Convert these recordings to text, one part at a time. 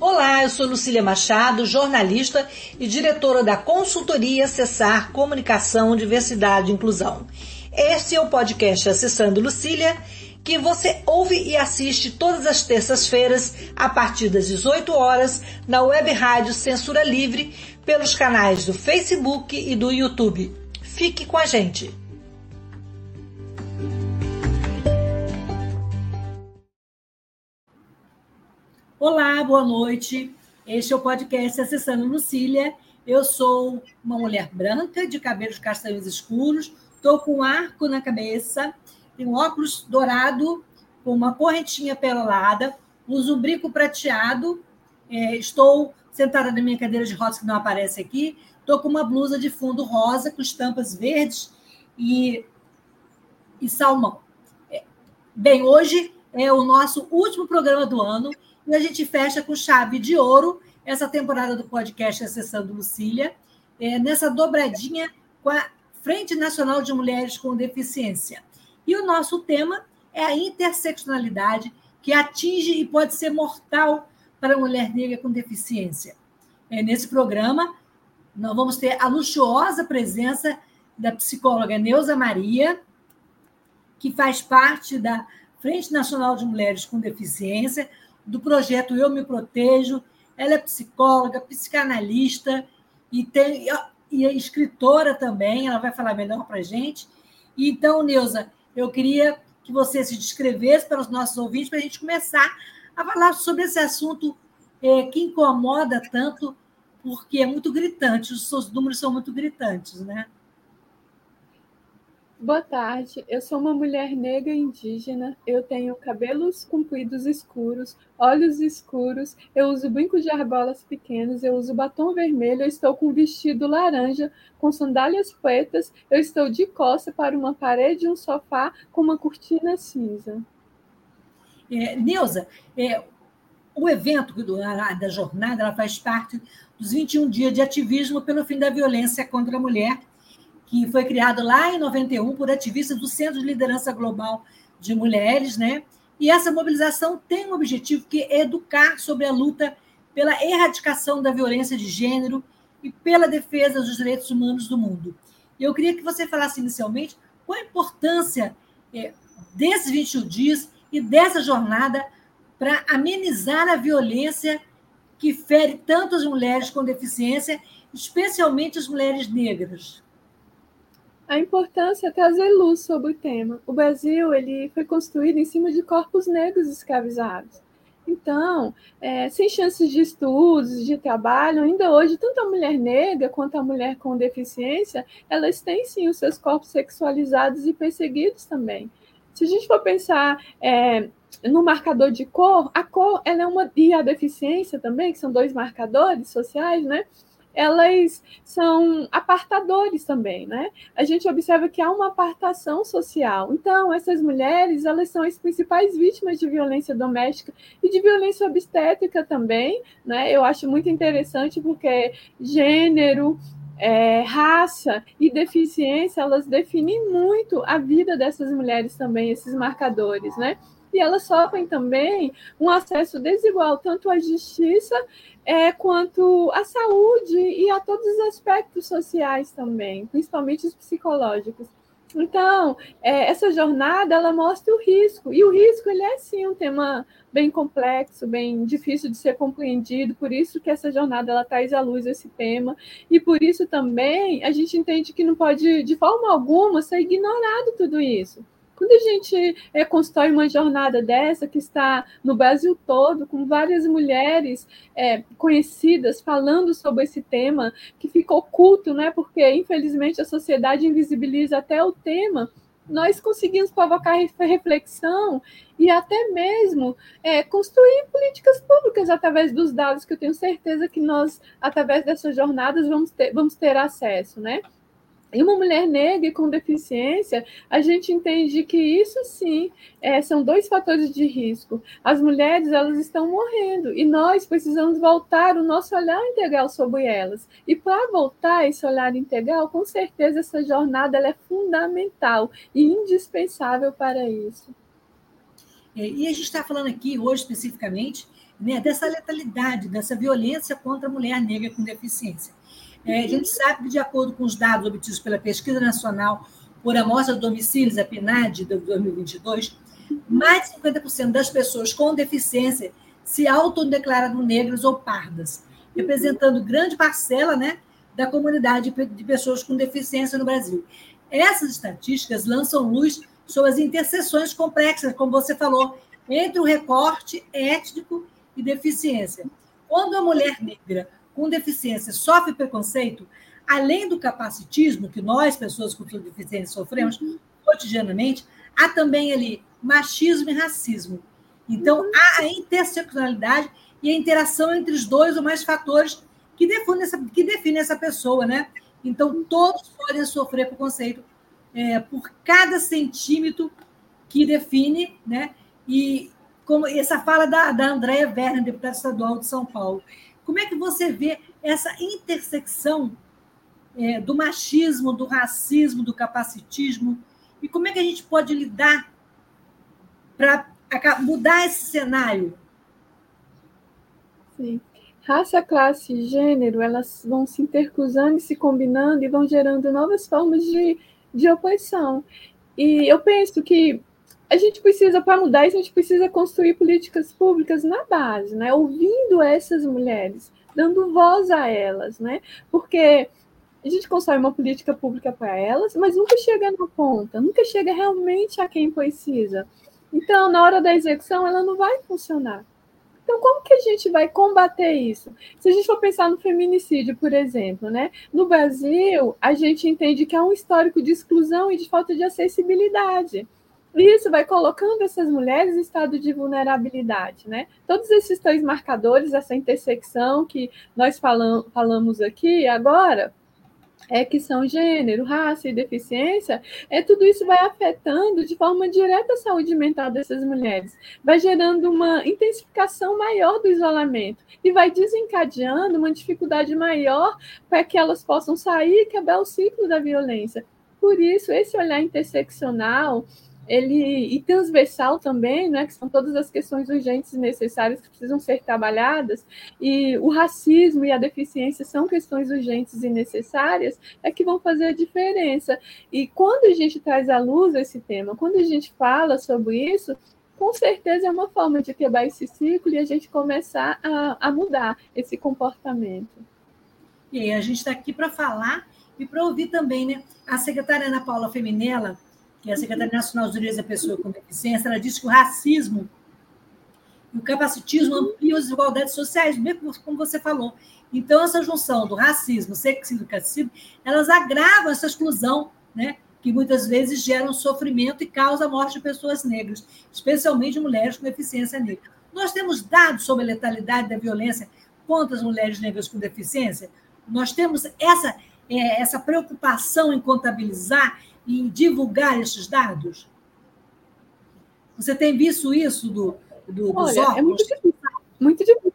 Olá, eu sou Lucília Machado, jornalista e diretora da consultoria Acessar Comunicação, Diversidade e Inclusão. Este é o podcast Acessando Lucília, que você ouve e assiste todas as terças-feiras a partir das 18 horas na web rádio Censura Livre pelos canais do Facebook e do YouTube. Fique com a gente! Olá, boa noite. Este é o podcast Acessando Lucília. Eu sou uma mulher branca, de cabelos castanhos escuros, estou com um arco na cabeça, tenho um óculos dourado com uma correntinha pelada, uso um brinco prateado, é, estou sentada na minha cadeira de rodas que não aparece aqui, estou com uma blusa de fundo rosa com estampas verdes e, e salmão. É, bem, hoje é o nosso último programa do ano e a gente fecha com chave de ouro essa temporada do podcast Acessando Lucília, é, nessa dobradinha com a Frente Nacional de Mulheres com Deficiência. E o nosso tema é a interseccionalidade que atinge e pode ser mortal para a mulher negra com deficiência. É, nesse programa, nós vamos ter a luxuosa presença da psicóloga Neuza Maria, que faz parte da Frente Nacional de Mulheres com Deficiência, do projeto Eu Me Protejo. Ela é psicóloga, psicanalista e, tem, e é escritora também. Ela vai falar melhor para a gente. Então, Neuza, eu queria que você se descrevesse para os nossos ouvintes, para a gente começar a falar sobre esse assunto é, que incomoda tanto, porque é muito gritante, os seus números são muito gritantes, né? Boa tarde, eu sou uma mulher negra indígena, eu tenho cabelos compridos escuros, olhos escuros, eu uso brinco de argolas pequenos, eu uso batom vermelho, eu estou com vestido laranja, com sandálias pretas, eu estou de costa para uma parede e um sofá com uma cortina cinza. É, Neuza, é, o evento da jornada ela faz parte dos 21 dias de ativismo pelo fim da violência contra a mulher que foi criado lá em 91 por ativistas do Centro de Liderança Global de Mulheres, né? E essa mobilização tem um objetivo que é educar sobre a luta pela erradicação da violência de gênero e pela defesa dos direitos humanos do mundo. Eu queria que você falasse inicialmente qual a importância é, desses 21 dias e dessa jornada para amenizar a violência que fere tanto as mulheres com deficiência, especialmente as mulheres negras. A importância é trazer luz sobre o tema. O Brasil ele foi construído em cima de corpos negros escravizados. Então, é, sem chances de estudos, de trabalho, ainda hoje, tanto a mulher negra quanto a mulher com deficiência, elas têm sim os seus corpos sexualizados e perseguidos também. Se a gente for pensar é, no marcador de cor, a cor ela é uma e a deficiência também, que são dois marcadores sociais, né? Elas são apartadores também, né? A gente observa que há uma apartação social. Então, essas mulheres, elas são as principais vítimas de violência doméstica e de violência obstétrica também, né? Eu acho muito interessante porque gênero, é, raça e deficiência, elas definem muito a vida dessas mulheres também, esses marcadores, né? E elas sofrem também um acesso desigual tanto à justiça é, quanto à saúde e a todos os aspectos sociais também, principalmente os psicológicos. Então, é, essa jornada ela mostra o risco e o risco ele é sim um tema bem complexo, bem difícil de ser compreendido. Por isso que essa jornada ela traz à luz esse tema e por isso também a gente entende que não pode de forma alguma ser ignorado tudo isso. Quando a gente é, constrói uma jornada dessa, que está no Brasil todo, com várias mulheres é, conhecidas falando sobre esse tema, que fica oculto, né? porque infelizmente a sociedade invisibiliza até o tema, nós conseguimos provocar reflexão e até mesmo é, construir políticas públicas através dos dados que eu tenho certeza que nós, através dessas jornadas, vamos ter, vamos ter acesso, né? E uma mulher negra com deficiência, a gente entende que isso sim é, são dois fatores de risco. As mulheres elas estão morrendo e nós precisamos voltar o nosso olhar integral sobre elas. E para voltar esse olhar integral, com certeza essa jornada é fundamental e indispensável para isso. É, e a gente está falando aqui hoje especificamente né, dessa letalidade, dessa violência contra a mulher negra com deficiência. É, a gente sabe que, de acordo com os dados obtidos pela Pesquisa Nacional por Amostra de Domicílios, a PNAD, de 2022, mais de 50% das pessoas com deficiência se autodeclaram negras ou pardas, representando grande parcela né, da comunidade de pessoas com deficiência no Brasil. Essas estatísticas lançam luz sobre as interseções complexas, como você falou, entre o recorte étnico e deficiência. Quando a mulher negra com deficiência sofre preconceito, além do capacitismo que nós, pessoas com deficiência, sofremos uhum. cotidianamente, há também ali machismo e racismo. Então, uhum. há a interseccionalidade e a interação entre os dois ou mais fatores que definem essa, que define essa pessoa, né? Então, todos podem sofrer preconceito é, por cada centímetro que define, né? E como essa fala da, da Andréa Werner, deputada estadual de São Paulo. Como é que você vê essa intersecção é, do machismo, do racismo, do capacitismo? E como é que a gente pode lidar para mudar esse cenário? Sim. Raça, classe e gênero, elas vão se intercruzando e se combinando e vão gerando novas formas de, de opressão. E eu penso que a gente precisa, para mudar isso, a gente precisa construir políticas públicas na base, né? ouvindo essas mulheres, dando voz a elas, né? porque a gente constrói uma política pública para elas, mas nunca chega na ponta, nunca chega realmente a quem precisa. Então, na hora da execução, ela não vai funcionar. Então, como que a gente vai combater isso? Se a gente for pensar no feminicídio, por exemplo, né? No Brasil, a gente entende que há um histórico de exclusão e de falta de acessibilidade. Isso vai colocando essas mulheres em estado de vulnerabilidade, né? Todos esses três marcadores, essa intersecção que nós falam, falamos aqui agora, é que são gênero, raça e deficiência, é tudo isso vai afetando de forma direta a saúde mental dessas mulheres, vai gerando uma intensificação maior do isolamento e vai desencadeando uma dificuldade maior para que elas possam sair e quebrar o ciclo da violência. Por isso, esse olhar interseccional ele e transversal também, né, que são todas as questões urgentes e necessárias que precisam ser trabalhadas, e o racismo e a deficiência são questões urgentes e necessárias, é que vão fazer a diferença. E quando a gente traz à luz esse tema, quando a gente fala sobre isso, com certeza é uma forma de quebrar esse ciclo e a gente começar a, a mudar esse comportamento. E a gente está aqui para falar e para ouvir também, né? A secretária Ana Paula Feminella que é a Secretaria Nacional dos Direitos da Pessoa com Deficiência, ela disse que o racismo e o capacitismo ampliam as desigualdades sociais, mesmo como você falou. Então, essa junção do racismo, sexismo e capacitismo, elas agravam essa exclusão, né? que muitas vezes geram sofrimento e causa a morte de pessoas negras, especialmente mulheres com deficiência negra. Nós temos dados sobre a letalidade da violência contra as mulheres negras com deficiência? Nós temos essa, é, essa preocupação em contabilizar em divulgar esses dados? Você tem visto isso do, do, dos Olha, órgãos? É muito difícil. Muito difícil.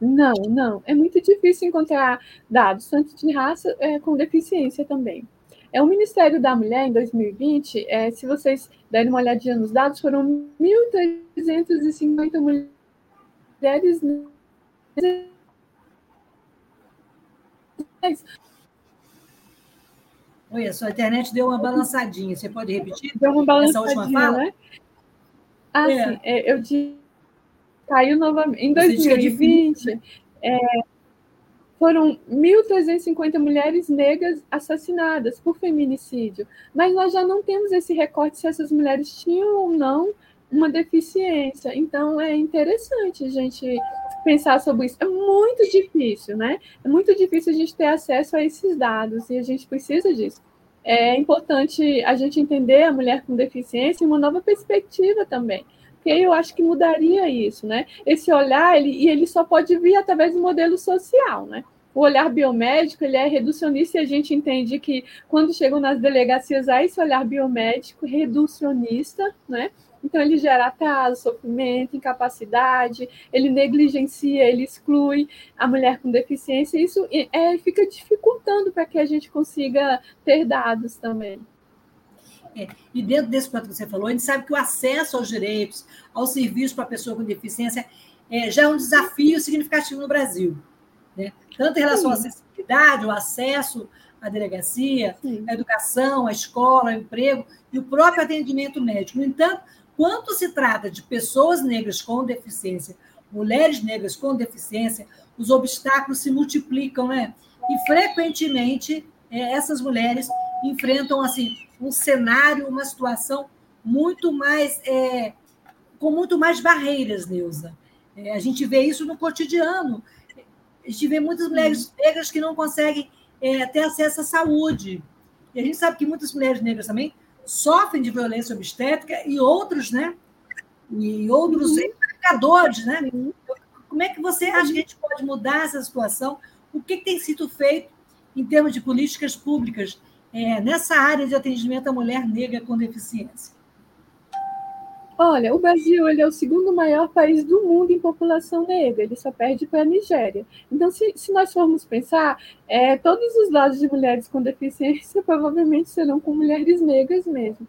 Não, não. É muito difícil encontrar dados, tanto de raça é, com deficiência também. É o Ministério da Mulher, em 2020, é, se vocês derem uma olhadinha nos dados, foram 1.350 mulheres Oi, a sua internet deu uma balançadinha. Você pode repetir? Deu uma balançadinha, né? Ah, é. sim. É, eu disse, caiu novamente. Em 2020, é, foram 1.350 mulheres negras assassinadas por feminicídio. Mas nós já não temos esse recorte se essas mulheres tinham ou não uma deficiência. Então, é interessante a gente pensar sobre isso. É muito difícil, né? É muito difícil a gente ter acesso a esses dados e a gente precisa disso. É importante a gente entender a mulher com deficiência em uma nova perspectiva também. Porque eu acho que mudaria isso, né? Esse olhar, ele, e ele só pode vir através do modelo social, né? O olhar biomédico ele é reducionista e a gente entende que quando chegam nas delegacias há esse olhar biomédico reducionista, né? Então ele gera atraso, sofrimento, incapacidade, ele negligencia, ele exclui a mulher com deficiência, isso é, fica dificultando para que a gente consiga ter dados também. É, e dentro desse ponto que você falou, a gente sabe que o acesso aos direitos, aos serviços para a pessoa com deficiência, é, já é um desafio significativo no Brasil. Né? Tanto em relação Sim. à acessibilidade, o acesso à delegacia, Sim. à educação, à escola, ao emprego e o próprio atendimento médico. No entanto, quando se trata de pessoas negras com deficiência, mulheres negras com deficiência, os obstáculos se multiplicam, né? E frequentemente é, essas mulheres enfrentam assim um cenário, uma situação muito mais é, com muito mais barreiras, Neuza. É, a gente vê isso no cotidiano. A gente vê muitas mulheres negras que não conseguem é, ter acesso à saúde. E a gente sabe que muitas mulheres negras também sofrem de violência obstétrica e outros, né? E outros uhum. indicadores, né? Como é que você acha que a gente pode mudar essa situação? O que, que tem sido feito em termos de políticas públicas é, nessa área de atendimento à mulher negra com deficiência? Olha, o Brasil ele é o segundo maior país do mundo em população negra, ele só perde para a Nigéria. Então, se, se nós formos pensar, é, todos os lados de mulheres com deficiência provavelmente serão com mulheres negras mesmo.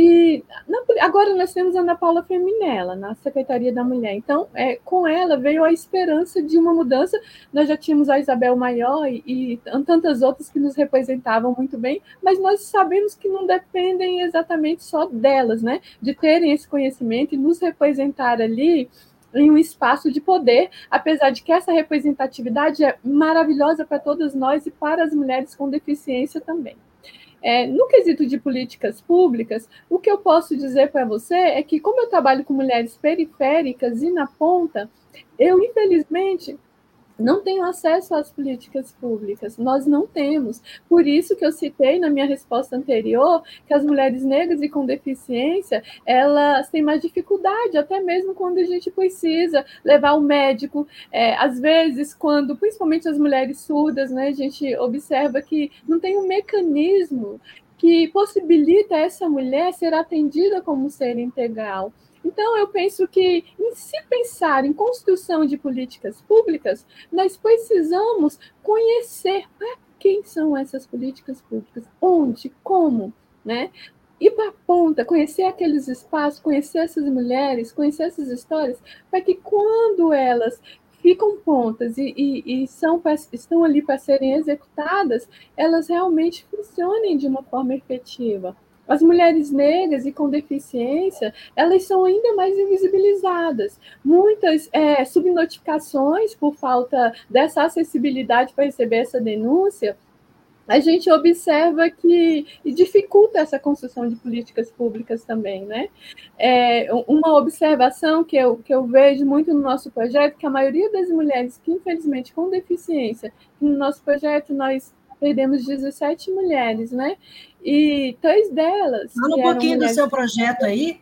E na, agora nós temos a Ana Paula Feminella na Secretaria da Mulher. Então, é, com ela veio a esperança de uma mudança. Nós já tínhamos a Isabel Maior e, e tantas outras que nos representavam muito bem, mas nós sabemos que não dependem exatamente só delas, né? De terem esse conhecimento e nos representar ali em um espaço de poder, apesar de que essa representatividade é maravilhosa para todas nós e para as mulheres com deficiência também. É, no quesito de políticas públicas, o que eu posso dizer para você é que, como eu trabalho com mulheres periféricas e na ponta, eu, infelizmente, não tenho acesso às políticas públicas. Nós não temos. Por isso que eu citei na minha resposta anterior que as mulheres negras e com deficiência, elas têm mais dificuldade, até mesmo quando a gente precisa levar o médico. É, às vezes, quando, principalmente as mulheres surdas, né, a gente observa que não tem um mecanismo que possibilita essa mulher ser atendida como ser integral. Então, eu penso que, em se pensar em construção de políticas públicas, nós precisamos conhecer para quem são essas políticas públicas, onde, como, né? Ir para a ponta, conhecer aqueles espaços, conhecer essas mulheres, conhecer essas histórias, para que quando elas ficam prontas e, e, e são, estão ali para serem executadas, elas realmente funcionem de uma forma efetiva. As mulheres negras e com deficiência, elas são ainda mais invisibilizadas. Muitas é, subnotificações por falta dessa acessibilidade para receber essa denúncia, a gente observa que dificulta essa construção de políticas públicas também, né? É, uma observação que eu, que eu vejo muito no nosso projeto, que a maioria das mulheres que, infelizmente, com deficiência, no nosso projeto nós perdemos 17 mulheres, né? E três delas. Fala um pouquinho do seu projeto aí.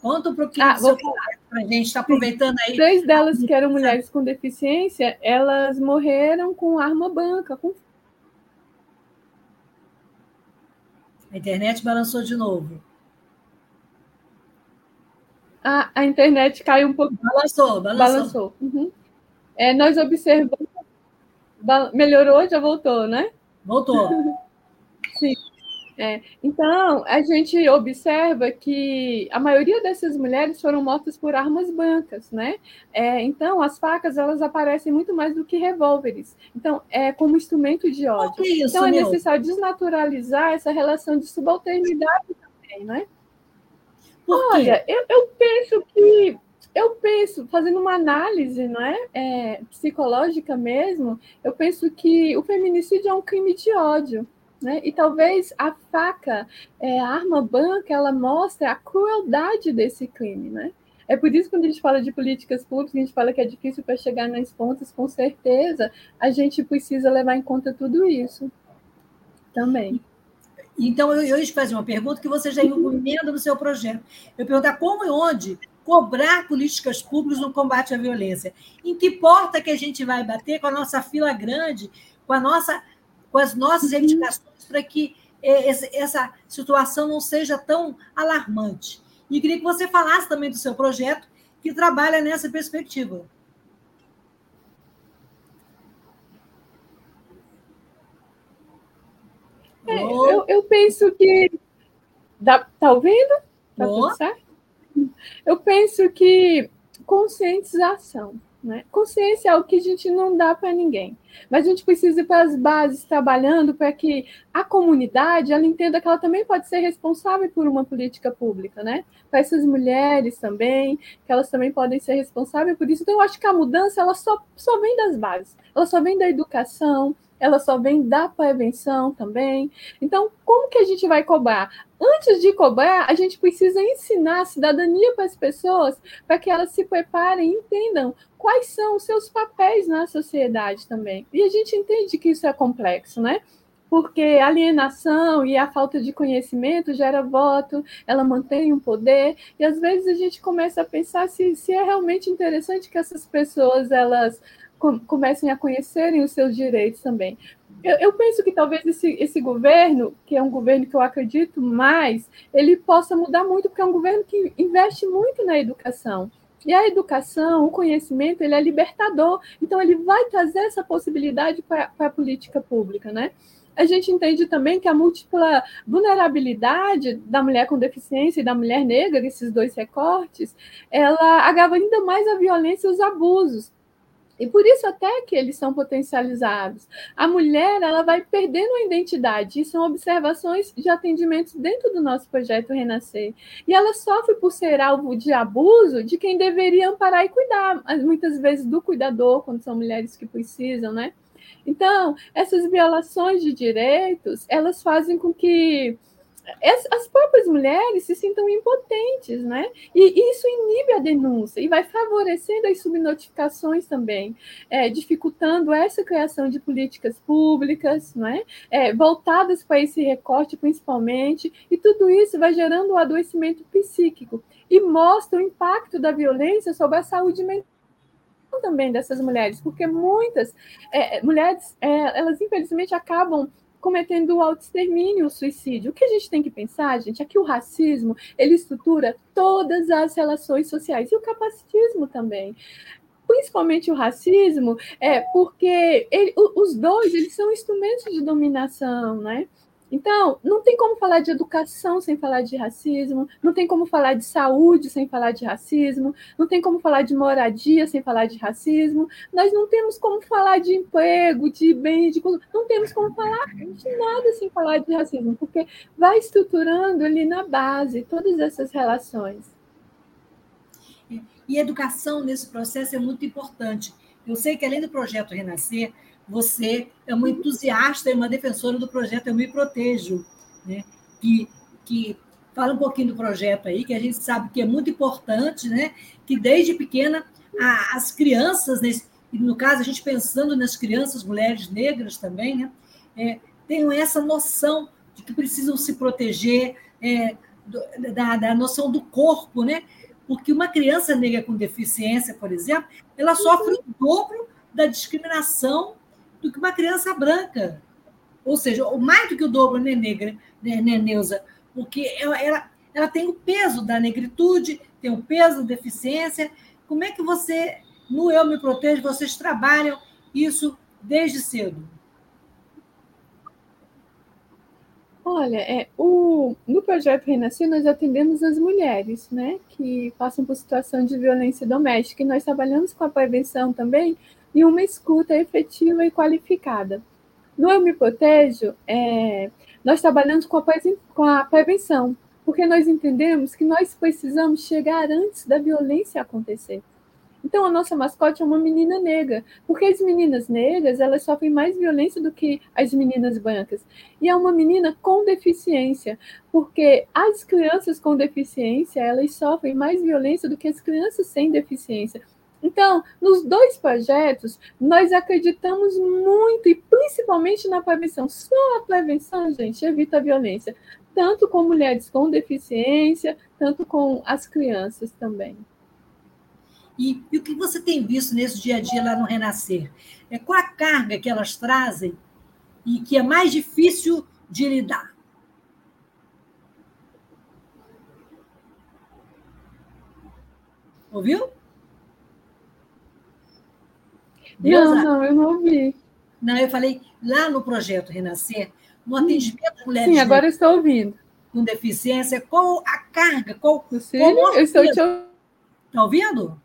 Conta um pouquinho ah, do seu projeto para a gente, está aproveitando aí. Três delas que eram mulheres com deficiência, elas morreram com arma branca, com A internet balançou de novo. A, a internet caiu um pouco. Balançou, balançou. balançou. Uhum. É, nós observamos. Melhorou, já voltou, né? Voltou. É, então, a gente observa que a maioria dessas mulheres foram mortas por armas brancas, né? É, então, as facas elas aparecem muito mais do que revólveres. Então, é como instrumento de ódio. É isso, então, é meu? necessário desnaturalizar essa relação de subalternidade também, né? Olha, eu, eu penso que eu penso, fazendo uma análise não é? é? psicológica mesmo, eu penso que o feminicídio é um crime de ódio. Né? E talvez a faca, é, a arma branca, ela mostra a crueldade desse crime. Né? É por isso que quando a gente fala de políticas públicas, a gente fala que é difícil para chegar nas pontas, com certeza, a gente precisa levar em conta tudo isso também. Então, eu, eu ia te fazer uma pergunta que você já emenda no seu projeto. Eu perguntar como e onde cobrar políticas públicas no combate à violência. Em que porta que a gente vai bater com a nossa fila grande, com, a nossa, com as nossas uhum. reivindicações para que é, essa situação não seja tão alarmante? E queria que você falasse também do seu projeto, que trabalha nessa perspectiva. É, eu, eu, penso que. Dá, tá ouvindo? Tá tudo certo? Eu penso que conscientização. Né? Consciência é o que a gente não dá para ninguém, mas a gente precisa ir para as bases trabalhando para que a comunidade ela entenda que ela também pode ser responsável por uma política pública, né? Para essas mulheres também, que elas também podem ser responsáveis por isso. Então, eu acho que a mudança ela só, só vem das bases, ela só vem da educação, ela só vem da prevenção também. Então, como que a gente vai cobrar? Antes de cobrar, a gente precisa ensinar a cidadania para as pessoas, para que elas se preparem e entendam quais são os seus papéis na sociedade também. E a gente entende que isso é complexo, né? Porque alienação e a falta de conhecimento gera voto, ela mantém um poder, e às vezes a gente começa a pensar se, se é realmente interessante que essas pessoas elas comecem a conhecerem os seus direitos também. Eu, eu, penso que talvez esse, esse governo, que é um governo que eu acredito mais, ele possa mudar muito, porque é um governo que investe muito na educação. E a educação, o conhecimento, ele é libertador. Então, ele vai trazer essa possibilidade para a política pública, né? A gente entende também que a múltipla vulnerabilidade da mulher com deficiência e da mulher negra, esses dois recortes, ela agrava ainda mais a violência e os abusos. E por isso até que eles são potencializados. A mulher ela vai perdendo a identidade. E são observações de atendimentos dentro do nosso projeto Renascer. E ela sofre por ser alvo de abuso de quem deveria amparar e cuidar, muitas vezes do cuidador, quando são mulheres que precisam, né? Então, essas violações de direitos, elas fazem com que as próprias mulheres se sintam impotentes, né? E isso inibe a denúncia e vai favorecendo as subnotificações também, é, dificultando essa criação de políticas públicas, não é? é? voltadas para esse recorte principalmente, e tudo isso vai gerando um adoecimento psíquico e mostra o impacto da violência sobre a saúde mental também dessas mulheres, porque muitas é, mulheres, é, elas infelizmente acabam cometendo o autoextermínio, o suicídio. O que a gente tem que pensar, gente, é que o racismo, ele estrutura todas as relações sociais, e o capacitismo também principalmente o racismo, é porque ele, os dois eles são instrumentos de dominação, né? Então, não tem como falar de educação sem falar de racismo, não tem como falar de saúde sem falar de racismo, não tem como falar de moradia sem falar de racismo, nós não temos como falar de emprego, de bem, de não temos como falar de nada sem falar de racismo, porque vai estruturando ali na base todas essas relações. E educação nesse processo é muito importante. Eu sei que além do projeto Renascer, você é uma entusiasta e uma defensora do projeto Eu Me Protejo, né? que, que fala um pouquinho do projeto aí, que a gente sabe que é muito importante, né? que desde pequena a, as crianças, nesse, no caso, a gente pensando nas crianças, mulheres negras também, né? É, tenham essa noção de que precisam se proteger, é, do, da, da noção do corpo, né? Porque uma criança negra com deficiência, por exemplo, ela sofre o dobro da discriminação do que uma criança branca. Ou seja, mais do que o dobro, né, negra, né, né Neuza? Porque ela, ela, ela tem o peso da negritude, tem o peso da deficiência. Como é que você, no Eu Me Protejo, vocês trabalham isso desde cedo? Olha, é, o, no projeto Renascer, nós atendemos as mulheres né, que passam por situação de violência doméstica e nós trabalhamos com a prevenção também e uma escuta efetiva e qualificada. No Eu Me Protejo, é, nós trabalhamos com a, com a prevenção, porque nós entendemos que nós precisamos chegar antes da violência acontecer. Então, a nossa mascote é uma menina negra, porque as meninas negras elas sofrem mais violência do que as meninas brancas. E é uma menina com deficiência, porque as crianças com deficiência elas sofrem mais violência do que as crianças sem deficiência. Então, nos dois projetos, nós acreditamos muito e principalmente na prevenção. Só a prevenção, gente, evita a violência, tanto com mulheres com deficiência, tanto com as crianças também. E, e, o que você tem visto nesse dia a dia lá no Renascer? É, qual a carga que elas trazem e que é mais difícil de lidar? Ouviu? Não, não, eu não ouvi. Não, eu falei lá no projeto Renascer, no atendimento de mulheres. Sim, agora estou ouvindo. Com deficiência, qual a carga? Qual, qual eu estou te ouvindo. Está ouvindo?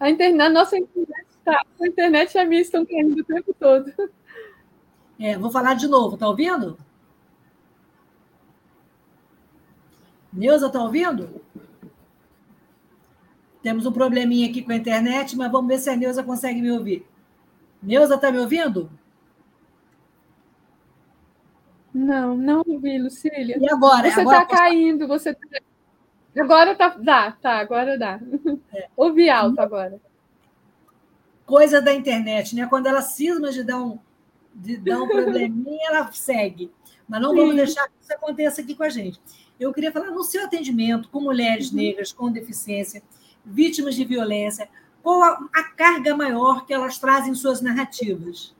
A, internet, a nossa internet está. A internet e a minha estão caindo o tempo todo. É, vou falar de novo, está ouvindo? Neuza, está ouvindo? Temos um probleminha aqui com a internet, mas vamos ver se a Neuza consegue me ouvir. Neuza, está me ouvindo? Não, não ouvi, Lucília. E agora? Você está caindo, você tá... Agora tá, dá, tá, agora dá. Ouvi alto agora. Coisa da internet, né? Quando ela cisma de dar um, de dar um probleminha, ela segue. Mas não Sim. vamos deixar que isso aconteça aqui com a gente. Eu queria falar no seu atendimento com mulheres uhum. negras com deficiência, vítimas de violência, qual a, a carga maior que elas trazem em suas narrativas?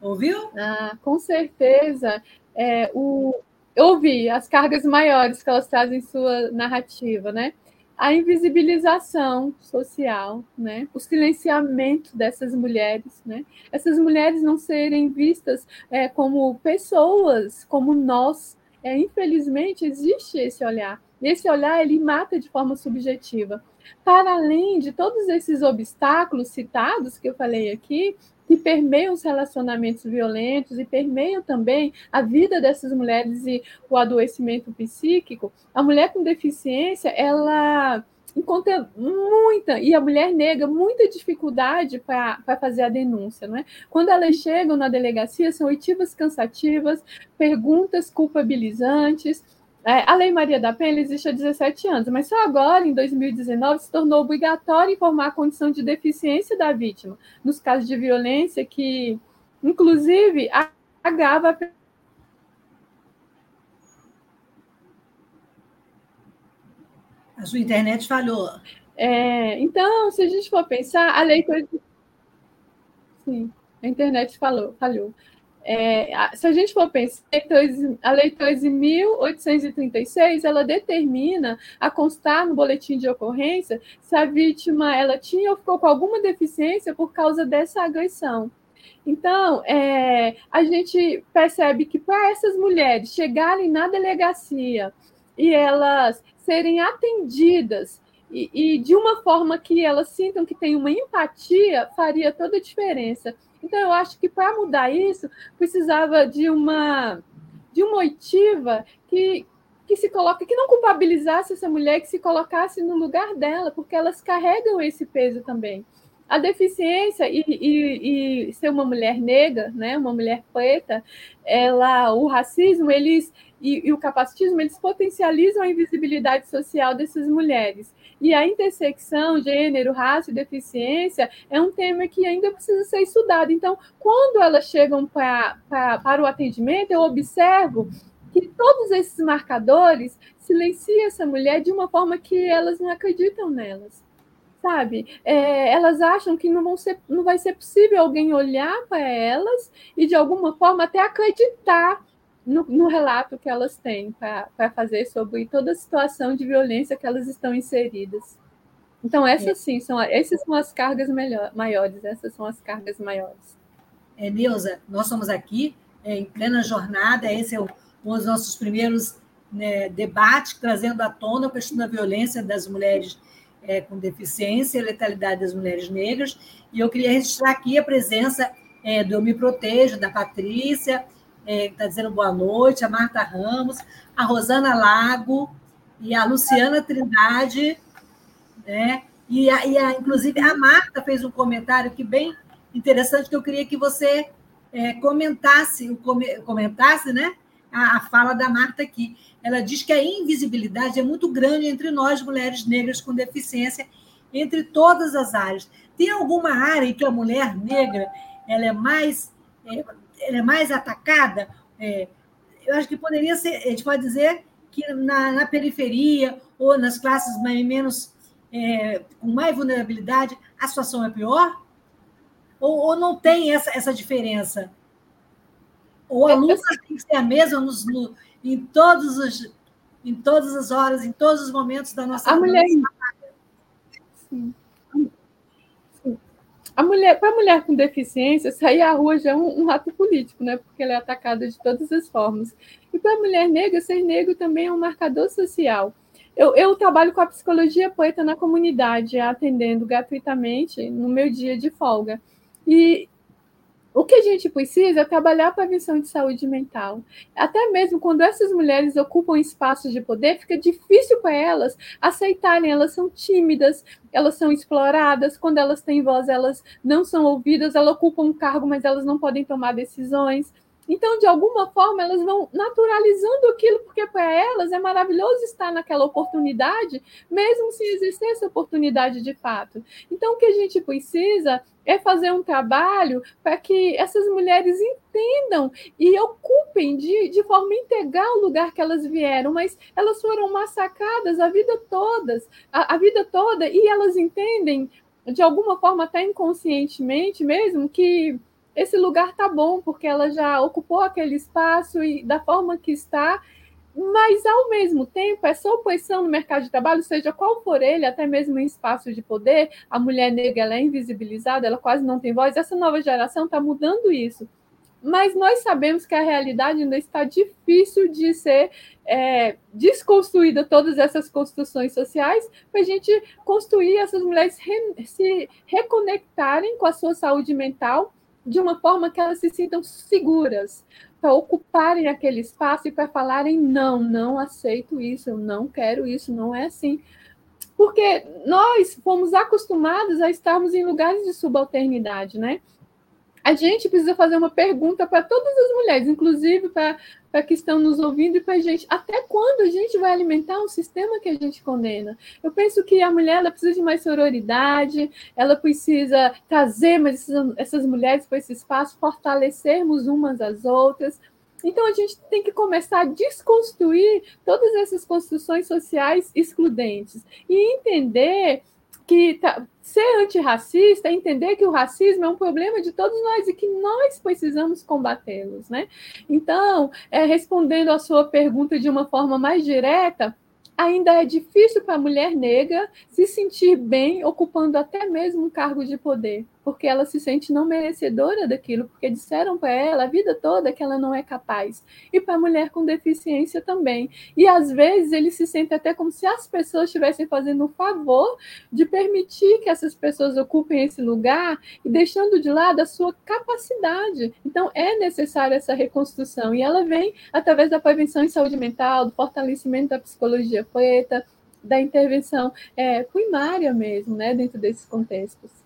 Ouviu? Ah, com certeza. É, o, ouvi as cargas maiores que elas trazem em sua narrativa, né? A invisibilização social, né? O silenciamento dessas mulheres, né? Essas mulheres não serem vistas é, como pessoas, como nós. É, infelizmente, existe esse olhar. Esse olhar ele mata de forma subjetiva. Para além de todos esses obstáculos citados que eu falei aqui, que permeiam os relacionamentos violentos e permeiam também a vida dessas mulheres e o adoecimento psíquico, a mulher com deficiência, ela encontra muita, e a mulher negra, muita dificuldade para fazer a denúncia. Não é? Quando elas chegam na delegacia, são oitivas cansativas, perguntas culpabilizantes, é, a Lei Maria da Penha existe há 17 anos, mas só agora, em 2019, se tornou obrigatório informar a condição de deficiência da vítima, nos casos de violência que, inclusive, agrava a A sua internet falhou. É, então, se a gente for pensar, a lei. Sim, a internet falou, falhou. É, se a gente for pensar, a Lei 13.836, ela determina a constar no boletim de ocorrência se a vítima ela tinha ou ficou com alguma deficiência por causa dessa agressão. Então, é, a gente percebe que para essas mulheres chegarem na delegacia e elas serem atendidas e, e, de uma forma que elas sintam que tem uma empatia, faria toda a diferença. Então, eu acho que para mudar isso, precisava de uma, de uma oitiva que, que se coloca, que não culpabilizasse essa mulher, que se colocasse no lugar dela, porque elas carregam esse peso também. A deficiência e, e, e ser uma mulher negra, né, uma mulher preta, ela, o racismo, eles e, e, o capacitismo, eles potencializam a invisibilidade social dessas mulheres. E a intersecção, gênero, raça e deficiência é um tema que ainda precisa ser estudado. Então, quando elas chegam pra, pra, para o atendimento, eu observo que todos esses marcadores silenciam essa mulher de uma forma que elas não acreditam nelas. Sabe? É, elas acham que não, vão ser, não vai ser possível alguém olhar para elas e, de alguma forma, até acreditar no, no relato que elas têm para fazer sobre toda a situação de violência que elas estão inseridas. Então, essas sim, são, essas são as cargas melhor, maiores, essas são as cargas maiores. É, Neuza, nós estamos aqui é, em plena jornada, esse é o, um dos nossos primeiros né, debates, trazendo à tona a questão da violência das mulheres é, com deficiência e letalidade das mulheres negras, e eu queria registrar aqui a presença é, do Eu Me Protejo, da Patrícia, é, está dizendo boa noite, a Marta Ramos, a Rosana Lago e a Luciana Trindade, né? E, a, e a, inclusive a Marta fez um comentário que bem interessante que eu queria que você é, comentasse, comentasse, né? A, a fala da Marta aqui. Ela diz que a invisibilidade é muito grande entre nós, mulheres negras com deficiência, entre todas as áreas. Tem alguma área em que a mulher negra ela é mais é, ela é mais atacada, é, eu acho que poderia ser, a gente pode dizer que na, na, periferia ou nas classes menos é, com mais vulnerabilidade, a situação é pior? Ou, ou não tem essa, essa diferença? Ou a luta tem que ser a mesma nos, no, em, todos os, em todas as horas, em todos os momentos da nossa a mulher. Sim. A mulher, para a mulher com deficiência, sair à rua já é um, um ato político, né? Porque ela é atacada de todas as formas. E para a mulher negra, ser negro também é um marcador social. Eu, eu, trabalho com a psicologia poeta na comunidade, atendendo gratuitamente no meu dia de folga. E o que a gente precisa é trabalhar a prevenção de saúde mental. Até mesmo quando essas mulheres ocupam espaços de poder, fica difícil para elas aceitarem. Elas são tímidas, elas são exploradas. Quando elas têm voz, elas não são ouvidas. Elas ocupam um cargo, mas elas não podem tomar decisões. Então, de alguma forma, elas vão naturalizando aquilo, porque para elas é maravilhoso estar naquela oportunidade, mesmo sem exercer essa oportunidade de fato. Então, o que a gente precisa é fazer um trabalho para que essas mulheres entendam e ocupem de, de forma integral o lugar que elas vieram, mas elas foram massacradas a vida toda, a, a vida toda, e elas entendem, de alguma forma, até inconscientemente mesmo, que esse lugar tá bom, porque ela já ocupou aquele espaço e da forma que está, mas ao mesmo tempo, essa oposição no mercado de trabalho, seja qual for ele, até mesmo em espaços de poder, a mulher negra ela é invisibilizada, ela quase não tem voz. Essa nova geração está mudando isso. Mas nós sabemos que a realidade ainda está difícil de ser é, desconstruída, todas essas construções sociais, para a gente construir essas mulheres re, se reconectarem com a sua saúde mental de uma forma que elas se sintam seguras para ocuparem aquele espaço e para falarem não, não aceito isso, eu não quero isso, não é assim. Porque nós fomos acostumados a estarmos em lugares de subalternidade, né? A gente precisa fazer uma pergunta para todas as mulheres, inclusive para que estão nos ouvindo e para a gente. Até quando a gente vai alimentar um sistema que a gente condena? Eu penso que a mulher ela precisa de mais sororidade, ela precisa trazer mais essas, essas mulheres para esse espaço, fortalecermos umas às outras. Então a gente tem que começar a desconstruir todas essas construções sociais excludentes e entender que tá, ser antirracista é entender que o racismo é um problema de todos nós e que nós precisamos combatê-los, né? Então, é, respondendo a sua pergunta de uma forma mais direta, ainda é difícil para a mulher negra se sentir bem ocupando até mesmo um cargo de poder porque ela se sente não merecedora daquilo, porque disseram para ela a vida toda que ela não é capaz. E para a mulher com deficiência também. E às vezes ele se sente até como se as pessoas estivessem fazendo um favor de permitir que essas pessoas ocupem esse lugar e deixando de lado a sua capacidade. Então é necessária essa reconstrução e ela vem através da prevenção em saúde mental, do fortalecimento da psicologia preta, da intervenção é, primária mesmo, né, dentro desses contextos.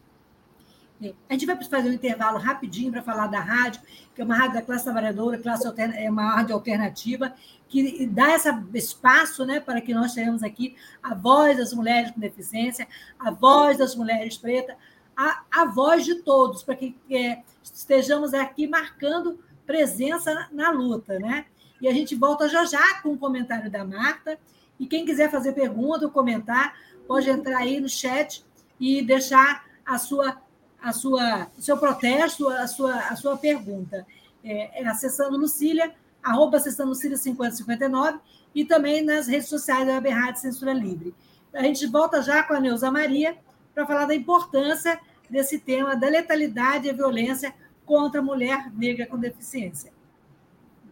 A gente vai fazer um intervalo rapidinho para falar da rádio, que é uma rádio da classe trabalhadora, classe é uma rádio alternativa, que dá esse espaço né, para que nós tenhamos aqui a voz das mulheres com deficiência, a voz das mulheres pretas, a, a voz de todos, para que é, estejamos aqui marcando presença na, na luta. Né? E a gente volta já já com o comentário da Marta. E quem quiser fazer pergunta ou comentar, pode entrar aí no chat e deixar a sua a sua, seu protesto, a sua, a sua pergunta. É, é acessando Lucília, arroba acessando Lucília 5059 e também nas redes sociais da Web Censura Livre. A gente volta já com a Neuza Maria para falar da importância desse tema da letalidade e violência contra a mulher negra com deficiência.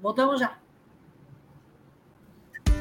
Voltamos já.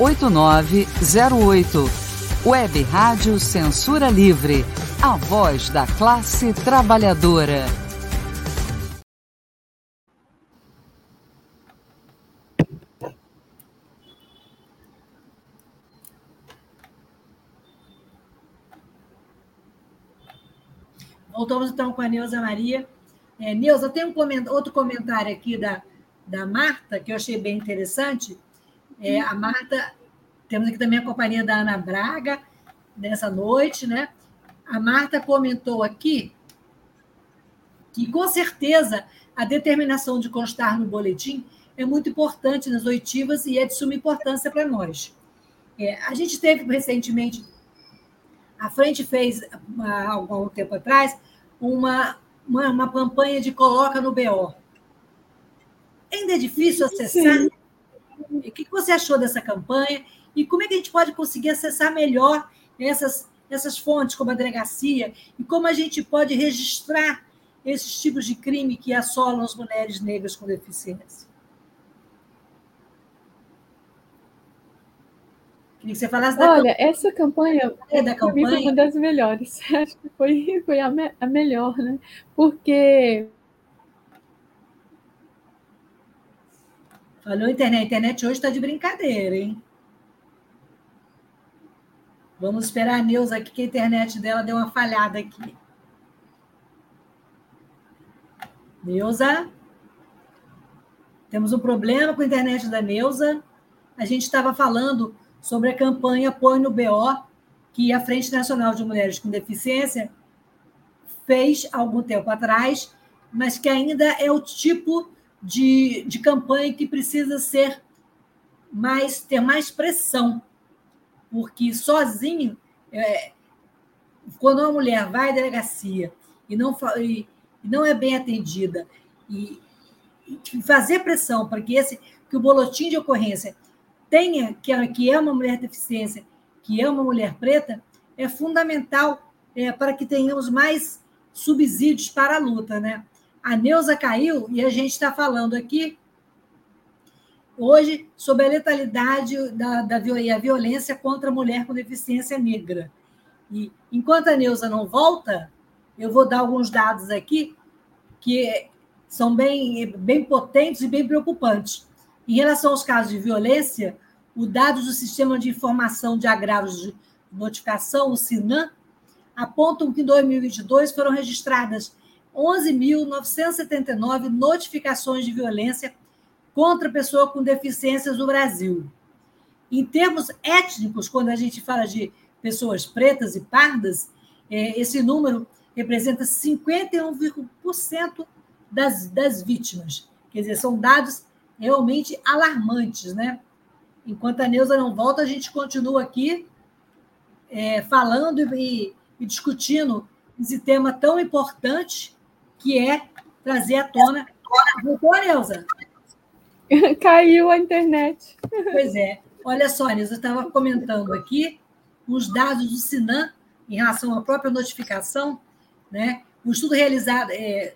8908. Web Rádio Censura Livre, a voz da classe trabalhadora. Voltamos então com a Neuza Maria. É, Neuza, tem um outro comentário aqui da, da Marta, que eu achei bem interessante. É, a Marta, temos aqui também a companhia da Ana Braga, nessa noite, né? A Marta comentou aqui que, com certeza, a determinação de constar no boletim é muito importante nas oitivas e é de suma importância para nós. É, a gente teve recentemente, a Frente fez, há algum tempo atrás, uma, uma, uma campanha de coloca no BO. Ainda é difícil acessar? Sim. O que você achou dessa campanha? E como é que a gente pode conseguir acessar melhor essas, essas fontes, como a delegacia? E como a gente pode registrar esses tipos de crime que assolam as mulheres negras com deficiência? Queria que você falasse da Olha, campanha. essa campanha, é da campanha foi uma das melhores. Acho que foi, foi a, me, a melhor, né? Porque. Falou internet. A internet hoje está de brincadeira, hein? Vamos esperar a Neuza aqui, que a internet dela deu uma falhada aqui. Neuza? Temos um problema com a internet da Neuza. A gente estava falando sobre a campanha Põe no BO, que a Frente Nacional de Mulheres com Deficiência fez algum tempo atrás, mas que ainda é o tipo de, de campanha que precisa ser mais ter mais pressão, porque sozinho, é, quando uma mulher vai à delegacia e não, e, e não é bem atendida, e, e fazer pressão para que esse que o boletim de ocorrência tenha, que é, que é uma mulher deficiência, que é uma mulher preta, é fundamental é, para que tenhamos mais subsídios para a luta. Né? A Neuza caiu e a gente está falando aqui hoje sobre a letalidade da, da violência contra a mulher com deficiência negra. E enquanto a Neuza não volta, eu vou dar alguns dados aqui que são bem, bem potentes e bem preocupantes. Em relação aos casos de violência, os dados do Sistema de Informação de Agravos de Notificação, o SINAM, apontam que em 2022 foram registradas 11.979 notificações de violência contra pessoa com deficiências no Brasil. Em termos étnicos, quando a gente fala de pessoas pretas e pardas, é, esse número representa 51% das, das vítimas. Quer dizer, são dados realmente alarmantes, né? Enquanto a Neuza não volta, a gente continua aqui é, falando e, e, discutindo esse tema tão importante que é trazer à tona. Voltou, Neuza? Caiu a internet. Pois é. Olha só, Neuza, eu estava comentando aqui os dados do Sinan em relação à própria notificação, né? O estudo realizado, é,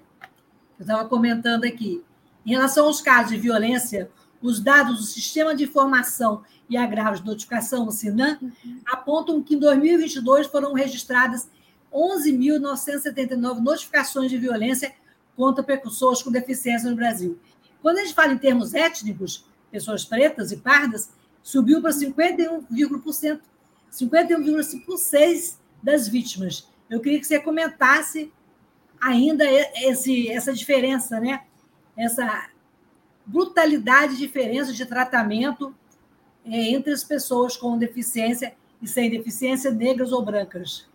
eu estava comentando aqui, em relação aos casos de violência, os dados do Sistema de Informação e Agravos de Notificação, o SINAM, uhum. apontam que em 2022 foram registradas 11.979 notificações de violência contra pessoas com deficiência no Brasil. Quando a gente fala em termos étnicos, pessoas pretas e pardas, subiu para 51,5% 51,5% das vítimas. Eu queria que você comentasse ainda esse, essa diferença, né? essa brutalidade, diferença de tratamento é, entre as pessoas com deficiência e sem deficiência, negras ou brancas.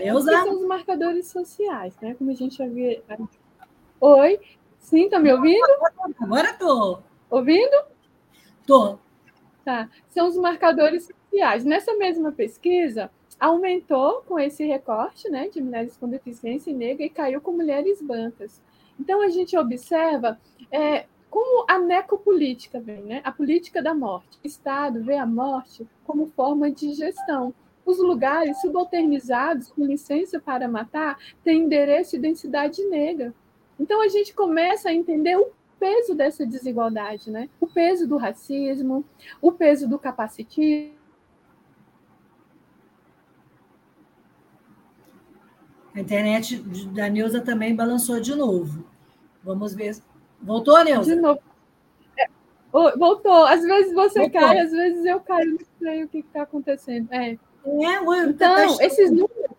É, são os marcadores sociais, né? Como a gente havia. Oi? Sim, tá me ouvindo? Agora estou. Ouvindo? Estou. Tá. São os marcadores sociais. Nessa mesma pesquisa, aumentou com esse recorte né, de mulheres com deficiência negra e caiu com mulheres brancas. Então, a gente observa é, como a necropolítica vem, né? A política da morte. O Estado vê a morte como forma de gestão. Os lugares subalternizados, com licença para matar, têm endereço e densidade negra. Então a gente começa a entender o peso dessa desigualdade, né? O peso do racismo, o peso do capacitismo. A internet da Neuza também balançou de novo. Vamos ver. Voltou, Neuza? De novo. É, voltou. Às vezes você Voltou. cai, às vezes eu caio. Não sei o que está acontecendo. É. É, então, esses números,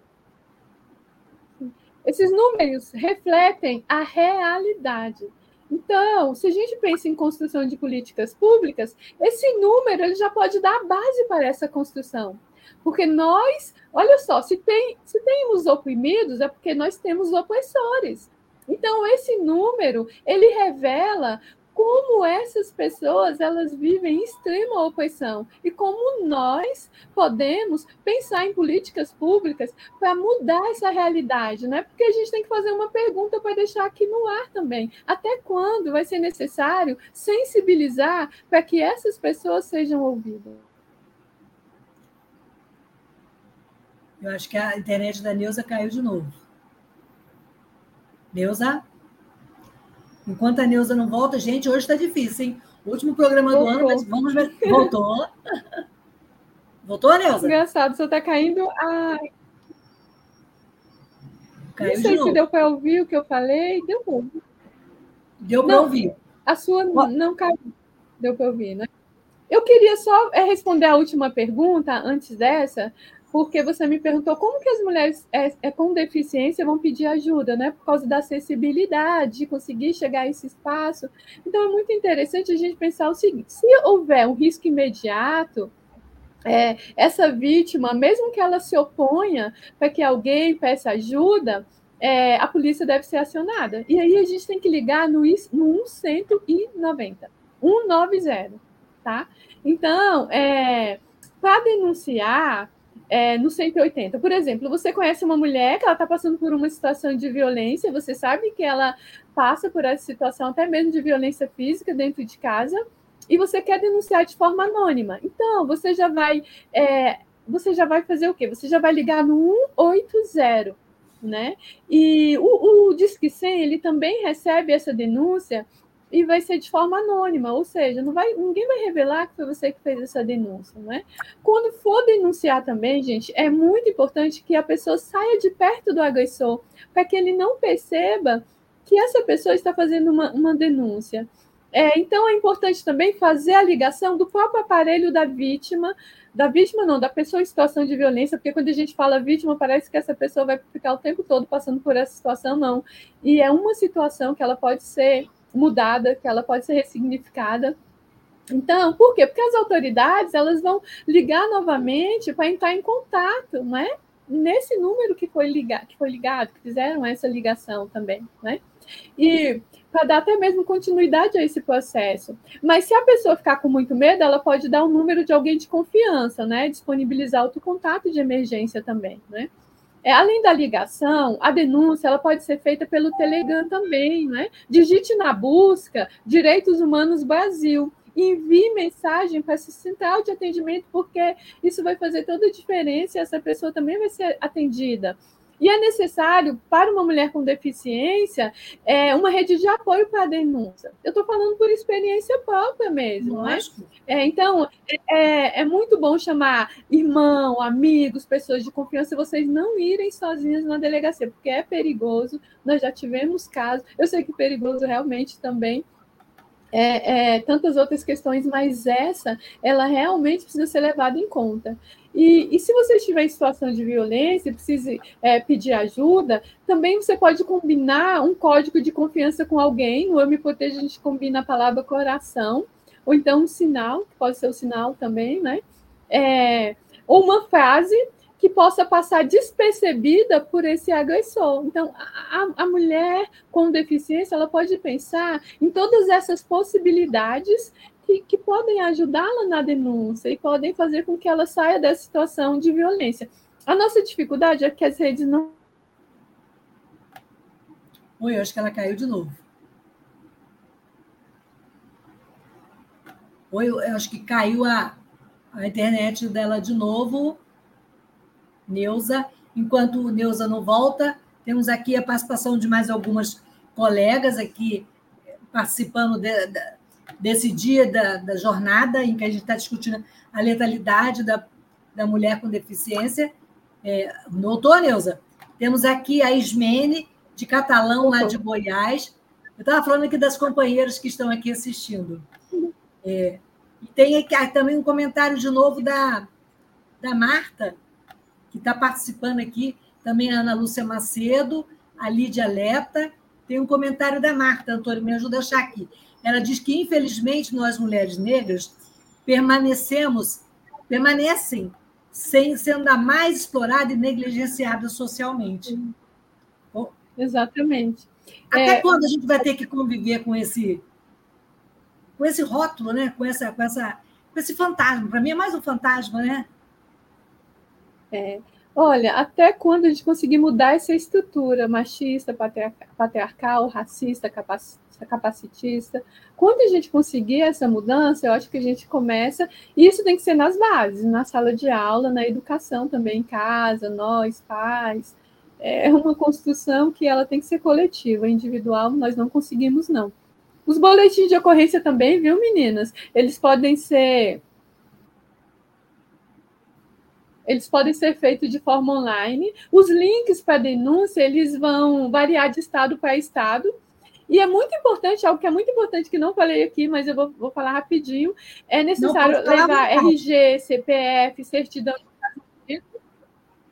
esses números refletem a realidade. Então, se a gente pensa em construção de políticas públicas, esse número ele já pode dar a base para essa construção. Porque nós, olha só, se, tem, se temos oprimidos, é porque nós temos opressores. Então, esse número, ele revela como essas pessoas elas vivem em extrema opressão e como nós podemos pensar em políticas públicas para mudar essa realidade, né? Porque a gente tem que fazer uma pergunta para deixar aqui no ar também. Até quando vai ser necessário sensibilizar para que essas pessoas sejam ouvidas? Eu acho que a internet da Neuza caiu de novo. Neuza? Enquanto a Neuza não volta, gente, hoje está difícil, hein? último programa Voltou. do ano, mas vamos ver. Voltou. Voltou, Neuza? Engraçado, você está caindo. Ah... Caiu não sei se deu para ouvir o que eu falei. Deu para ouvir. Deu para ouvir. A sua não caiu. Deu para ouvir, né? Eu queria só é, responder a última pergunta antes dessa, porque você me perguntou como que as mulheres é, é, com deficiência vão pedir ajuda, né? Por causa da acessibilidade, de conseguir chegar a esse espaço. Então é muito interessante a gente pensar o seguinte: se houver um risco imediato, é, essa vítima, mesmo que ela se oponha para que alguém peça ajuda, é, a polícia deve ser acionada. E aí a gente tem que ligar no, no 190, 190, tá? Então, é, para denunciar, é, no 180. Por exemplo, você conhece uma mulher que ela está passando por uma situação de violência, você sabe que ela passa por essa situação até mesmo de violência física dentro de casa, e você quer denunciar de forma anônima. Então, você já vai. É, você já vai fazer o quê? Você já vai ligar no 180, né? E o, o Disque 100, ele também recebe essa denúncia e vai ser de forma anônima, ou seja, não vai, ninguém vai revelar que foi você que fez essa denúncia, né? Quando for denunciar também, gente, é muito importante que a pessoa saia de perto do agressor, para que ele não perceba que essa pessoa está fazendo uma, uma denúncia. É, então é importante também fazer a ligação do próprio aparelho da vítima, da vítima não, da pessoa em situação de violência, porque quando a gente fala vítima, parece que essa pessoa vai ficar o tempo todo passando por essa situação, não. E é uma situação que ela pode ser mudada, que ela pode ser ressignificada. Então, por quê? Porque as autoridades elas vão ligar novamente para entrar em contato, né? Nesse número que foi, ligado, que foi ligado, que fizeram essa ligação também, né? E para dar até mesmo continuidade a esse processo. Mas se a pessoa ficar com muito medo, ela pode dar o um número de alguém de confiança, né? Disponibilizar outro contato de emergência também, né? É, além da ligação, a denúncia ela pode ser feita pelo Telegram também, né? Digite na busca Direitos Humanos Brasil envie mensagem para essa central de atendimento, porque isso vai fazer toda a diferença e essa pessoa também vai ser atendida. E é necessário, para uma mulher com deficiência, é, uma rede de apoio para a denúncia. Eu estou falando por experiência própria mesmo. Né? É, então, é, é, muito bom chamar irmão, amigos, pessoas de confiança, vocês não irem sozinhas na delegacia, porque é perigoso. Nós já tivemos casos, eu sei que é perigoso realmente também. É, é, tantas outras questões, mas essa, ela realmente precisa ser levada em conta. E, e, se você estiver em situação de violência e precise é, pedir ajuda, também você pode combinar um código de confiança com alguém. No Eu Me Protejo, a gente combina a palavra coração, ou então um sinal, que pode ser o um sinal também, né? É, ou uma frase que possa passar despercebida por esse agressor. Então, a, a mulher com deficiência, ela pode pensar em todas essas possibilidades que, que podem ajudá-la na denúncia e podem fazer com que ela saia dessa situação de violência. A nossa dificuldade é que as redes não. Oi, eu acho que ela caiu de novo. Oi, eu acho que caiu a, a internet dela de novo. Neuza. Enquanto Neuza não volta, temos aqui a participação de mais algumas colegas aqui participando de, de, desse dia da, da, jornada em que a gente está discutindo a letalidade da, da mulher com deficiência. É, notou, Neuza? Temos aqui a Ismene, de Catalão, lá de Goiás. Eu estava falando aqui das companheiras que estão aqui assistindo. É, e tem aqui ah, também um comentário de novo da, da Marta, que está participando aqui, também a Ana Lúcia Macedo, a Lídia Leta. Tem um comentário da Marta, Antônio, me ajuda a achar aqui. Ela diz que, infelizmente, nós, mulheres negras, permanecemos, permanecem sem, sendo a mais explorada e negligenciada socialmente. Exatamente. Até é... quando a gente vai ter que conviver com esse com esse rótulo, né? com, essa, com, essa, com esse fantasma? Para mim é mais um fantasma, né? É. Olha, até quando a gente conseguir mudar essa estrutura machista, patriarcal, racista, capacitista, quando a gente conseguir essa mudança, eu acho que a gente começa. E isso tem que ser nas bases, na sala de aula, na educação também, em casa, nós, pais. É uma construção que ela tem que ser coletiva, individual, nós não conseguimos, não. Os boletins de ocorrência também, viu, meninas? Eles podem ser eles podem ser feitos de forma online. Os links para denúncia, eles vão variar de estado para estado. E é muito importante, algo que é muito importante, que não falei aqui, mas eu vou, vou falar rapidinho, é necessário levar RG, CPF, certidão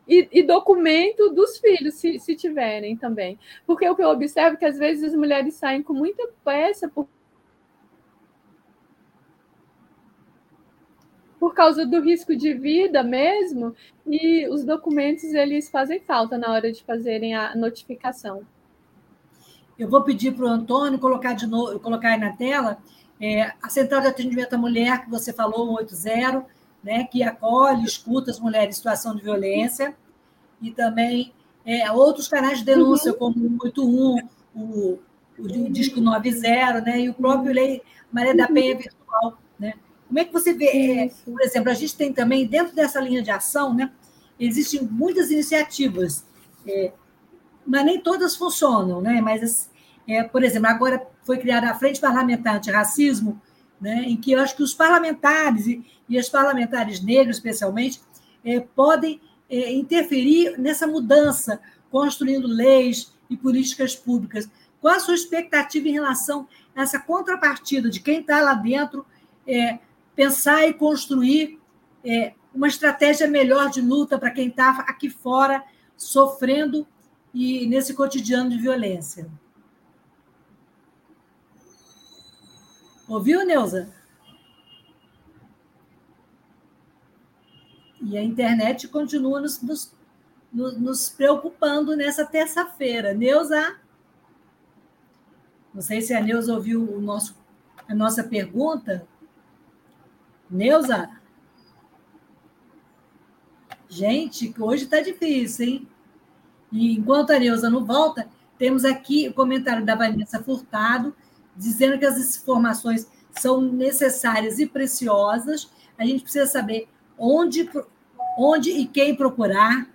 e, e, documento dos filhos, se, se tiverem também. Porque o que eu observo é que às vezes as mulheres saem com muita pressa por por causa do risco de vida mesmo, e os documentos eles fazem falta na hora de fazerem a notificação. Eu vou pedir para o Antônio colocar de novo, colocar aí na tela é, a Central de Atendimento à Mulher, que você falou, 180, né, que acolhe, escuta as mulheres em situação de violência, e também é, outros canais de denúncia, uhum. como o 81, o, o Disco 90, né, e o próprio Lei Maria da Penha Virtual. Né? Como é que você vê, é, por exemplo, a gente tem também, dentro dessa linha de ação, né, existem muitas iniciativas, é, mas nem todas funcionam, né? mas, é, por exemplo, agora foi criada a Frente Parlamentar Antirracismo, né, em que eu acho que os parlamentares, e, e as parlamentares negras, especialmente, é, podem é, interferir nessa mudança, construindo leis e políticas públicas. Qual a sua expectativa em relação a essa contrapartida de quem está lá dentro é, pensar e construir é, uma estratégia melhor de luta para quem está aqui fora sofrendo e nesse cotidiano de violência. Ouviu, Neuza? E a internet continua nos, nos, nos preocupando nessa terça-feira. Neuza? Não sei se a Neuza ouviu o nosso, a nossa pergunta. Neuza? Gente, hoje está difícil, hein? E enquanto a Neuza não volta, temos aqui o comentário da Vanessa Furtado, dizendo que as informações são necessárias e preciosas. A gente precisa saber onde, onde e quem procurar,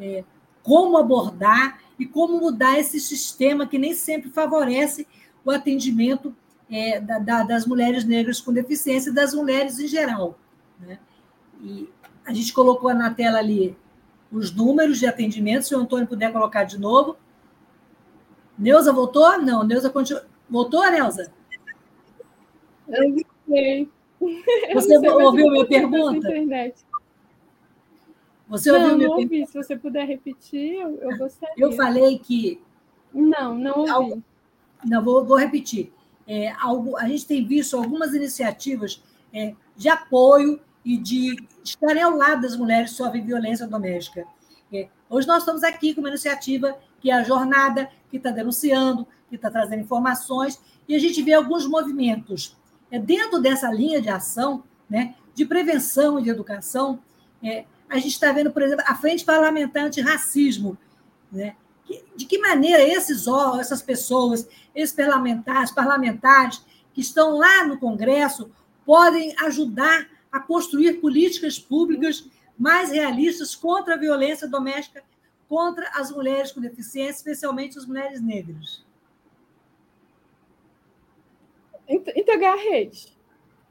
é, como abordar e como mudar esse sistema que nem sempre favorece o atendimento é, da, da, das mulheres negras com deficiência e das mulheres em geral. Né? E a gente colocou na tela ali os números de atendimento, se o Antônio puder colocar de novo. Neuza voltou? Não, Neuza continua. Voltou, Neuza? Eu sei. Você ouviu minha pergunta? Você não, ouviu minha não ouvi. Se você puder repetir, eu, eu gostaria. Eu falei que. Não, não ouvi. Não, vou, vou repetir. É, algo, a gente tem visto algumas iniciativas é, de apoio e de estarem ao lado das mulheres que sofrem violência doméstica. É, hoje nós estamos aqui com uma iniciativa que é a Jornada, que está denunciando, que está trazendo informações, e a gente vê alguns movimentos é, dentro dessa linha de ação né, de prevenção e de educação. É, a gente está vendo, por exemplo, a Frente Parlamentar Antirracismo. Né? De que maneira esses essas pessoas, esses parlamentares, parlamentares que estão lá no Congresso, podem ajudar a construir políticas públicas mais realistas contra a violência doméstica contra as mulheres com deficiência, especialmente as mulheres negras? Integrar a rede.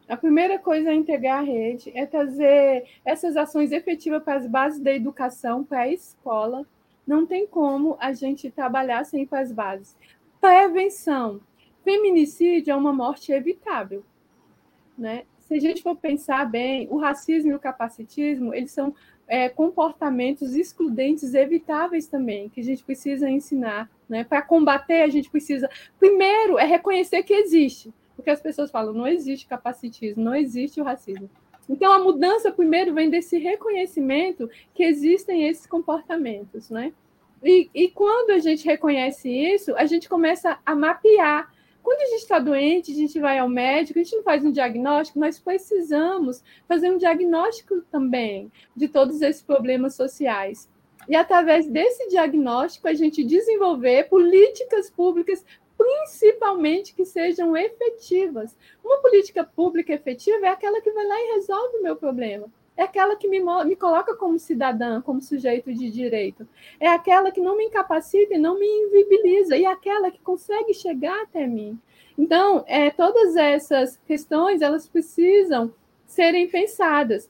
A primeira coisa é integrar a rede, é trazer essas ações efetivas para as bases da educação, para a escola. Não tem como a gente trabalhar sem as bases. Prevenção. Feminicídio é uma morte evitável. Né? Se a gente for pensar bem, o racismo e o capacitismo, eles são é, comportamentos excludentes evitáveis também, que a gente precisa ensinar. Né? Para combater, a gente precisa, primeiro, é reconhecer que existe, porque as pessoas falam, não existe capacitismo, não existe o racismo. Então, a mudança, primeiro, vem desse reconhecimento que existem esses comportamentos. Né? E, e quando a gente reconhece isso, a gente começa a mapear quando a gente está doente, a gente vai ao médico, a gente não faz um diagnóstico, nós precisamos fazer um diagnóstico também de todos esses problemas sociais. E através desse diagnóstico, a gente desenvolver políticas públicas, principalmente que sejam efetivas. Uma política pública efetiva é aquela que vai lá e resolve o meu problema é aquela que me, me coloca como cidadã, como sujeito de direito. É aquela que não me incapacita e não me invibiliza, e é aquela que consegue chegar até mim. Então, é, todas essas questões, elas precisam serem pensadas.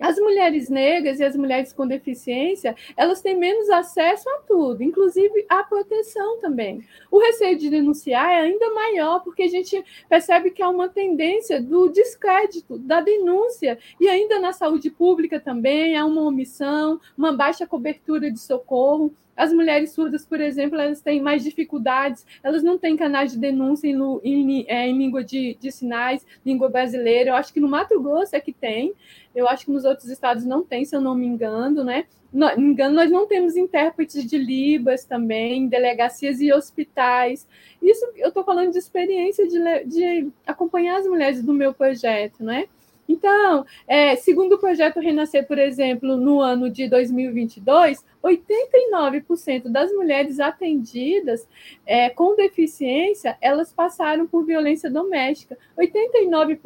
As mulheres negras e as mulheres com deficiência, elas têm menos acesso a tudo, inclusive à proteção também. O receio de denunciar é ainda maior, porque a gente percebe que há uma tendência do descrédito, da denúncia, e ainda na saúde pública também há uma omissão, uma baixa cobertura de socorro. As mulheres surdas, por exemplo, elas têm mais dificuldades, elas não têm canais de denúncia em, em, é, em língua de, de, sinais, língua brasileira. Eu acho que no Mato Grosso é que tem, eu acho que nos outros estados não tem, se eu não me engano, né? Não, engano, nós não temos intérpretes de Libas também, delegacias e hospitais. Isso eu estou falando de experiência de, de acompanhar as mulheres do meu projeto, né? Então, é, segundo o projeto Renascer, por exemplo, no ano de 2022, 89% das mulheres atendidas é, com deficiência, elas passaram por violência doméstica. 89%,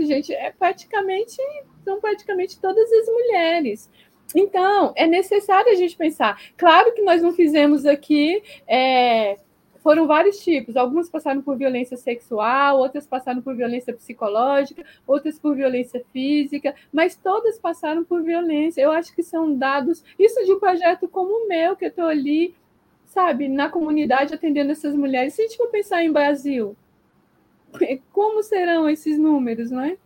gente, é praticamente, são praticamente todas as mulheres. Então, é necessário a gente pensar. Claro que nós não fizemos aqui é, foram vários tipos. Algumas passaram por violência sexual, outras passaram por violência psicológica, outras por violência física, mas todas passaram por violência. Eu acho que são dados. Isso de um projeto como o meu, que eu estou ali, sabe, na comunidade atendendo essas mulheres. Se a gente for pensar em Brasil, como serão esses números, não é?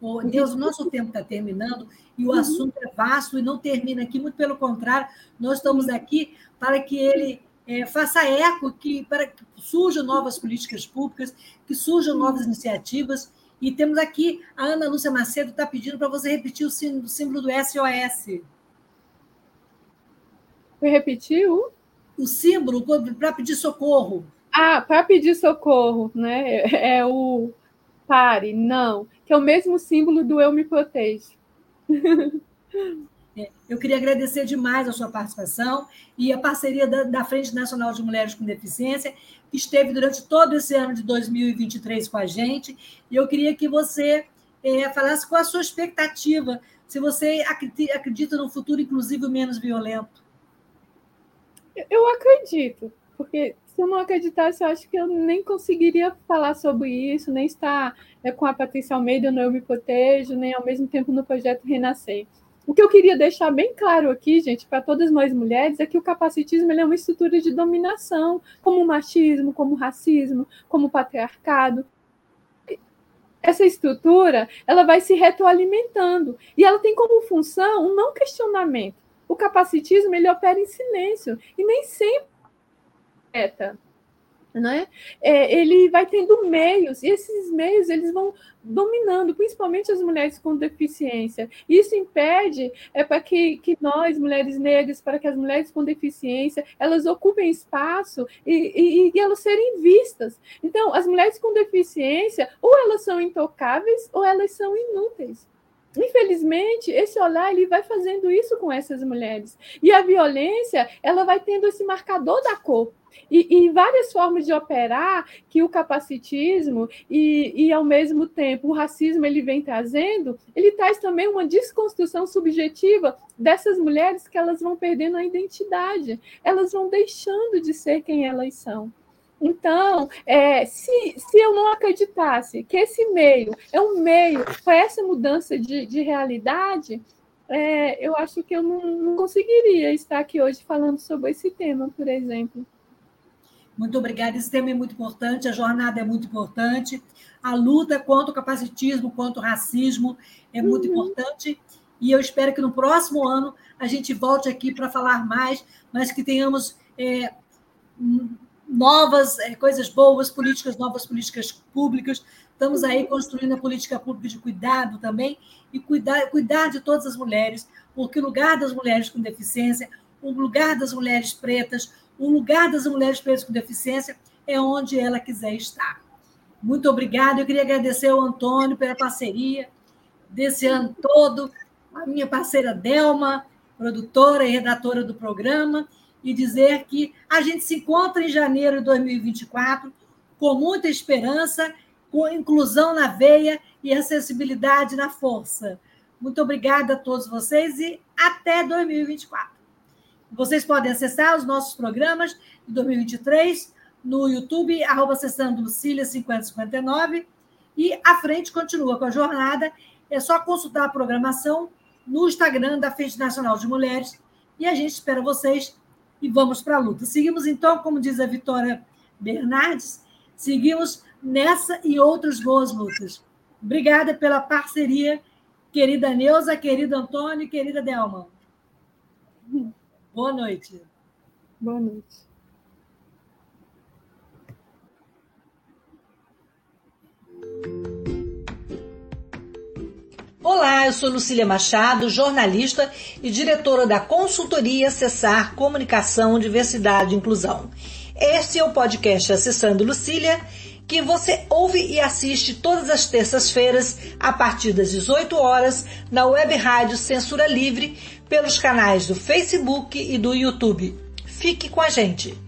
Oh, Deus, o nosso tempo está terminando e o uhum. assunto é vasto e não termina aqui, muito pelo contrário, nós estamos aqui para que ele é, faça eco que, para que surjam novas políticas públicas, que surjam novas iniciativas. E temos aqui a Ana Lúcia Macedo está pedindo para você repetir o símbolo, o do SOS. Você repetiu? O símbolo para pedir socorro. Ah, para pedir socorro, né? É, é o pare, não, que é o mesmo símbolo do eu me protejo. Eu queria agradecer demais a sua participação e a parceria da, da, Frente Nacional de Mulheres com Deficiência, que esteve durante todo esse ano de 2023 com a gente. E eu queria que você é, falasse qual a sua expectativa, se você acredita no futuro, inclusive, menos violento. Eu acredito, porque se eu não acreditasse, eu acho que eu nem conseguiria falar sobre isso, nem estar é, com a Patrícia Almeida no Eu Me Protejo, nem ao mesmo tempo no projeto Renascer. O que eu queria deixar bem claro aqui, gente, para todas nós mulheres, é que o capacitismo é uma estrutura de dominação, como o machismo, como o racismo, como o patriarcado. Essa estrutura, ela vai se retroalimentando e ela tem como função um não questionamento. O capacitismo ele opera em silêncio e nem sempre é né? É, ele vai tendo meios, e esses meios eles vão dominando, principalmente as mulheres com deficiência. Isso impede é para que, que nós, mulheres negras, para que as mulheres com deficiência, elas ocupem espaço e, e, e elas serem vistas. Então, as mulheres com deficiência, ou elas são intocáveis, ou elas são inúteis. Infelizmente, esse olhar ele vai fazendo isso com essas mulheres. E a violência, ela vai tendo esse marcador da cor. E, e, várias formas de operar que o capacitismo e, e, ao mesmo tempo, o racismo ele vem trazendo, ele traz também uma desconstrução subjetiva dessas mulheres que elas vão perdendo a identidade, elas vão deixando de ser quem elas são. Então, é, se, se eu não acreditasse que esse meio é um meio para essa mudança de, de realidade, é, eu acho que eu não, não conseguiria estar aqui hoje falando sobre esse tema, por exemplo. Muito obrigada. Esse tema é muito importante, a jornada é muito importante, a luta contra o capacitismo, contra o racismo é muito uhum. importante. E eu espero que no próximo ano a gente volte aqui para falar mais, mas que tenhamos é, novas é, coisas boas, políticas novas, políticas públicas. Estamos aí construindo a política pública de cuidado também e cuidar, cuidar de todas as mulheres, porque o lugar das mulheres com deficiência, o lugar das mulheres pretas, o lugar das mulheres pretas com deficiência é onde ela quiser estar. Muito obrigada. Eu queria agradecer ao Antônio pela parceria desse ano todo, a minha parceira Delma, produtora e redatora do programa, e dizer que a gente se encontra em janeiro de 2024 com muita esperança, com inclusão na veia e acessibilidade na força. Muito obrigada a todos vocês e até 2024. Vocês podem acessar os nossos programas de 2023 no YouTube, arroba acessando Lucília 5059, e a frente continua com a jornada. É só consultar a programação no Instagram da Frente Nacional de Mulheres e a gente espera vocês e vamos para a luta. Seguimos, então, como diz a Vitória Bernardes, seguimos nessa e outras boas lutas. Obrigada pela parceria, querida Neuza, querido Antônio, querida Delma. Boa noite. Boa noite. Olá, eu sou Lucília Machado, jornalista e diretora da consultoria Acessar Comunicação, Diversidade e Inclusão. Este é o podcast Acessando Lucília, que você ouve e assiste todas as terças-feiras a partir das 18 horas na web rádio Censura Livre pelos canais do Facebook e do YouTube. Fique com a gente!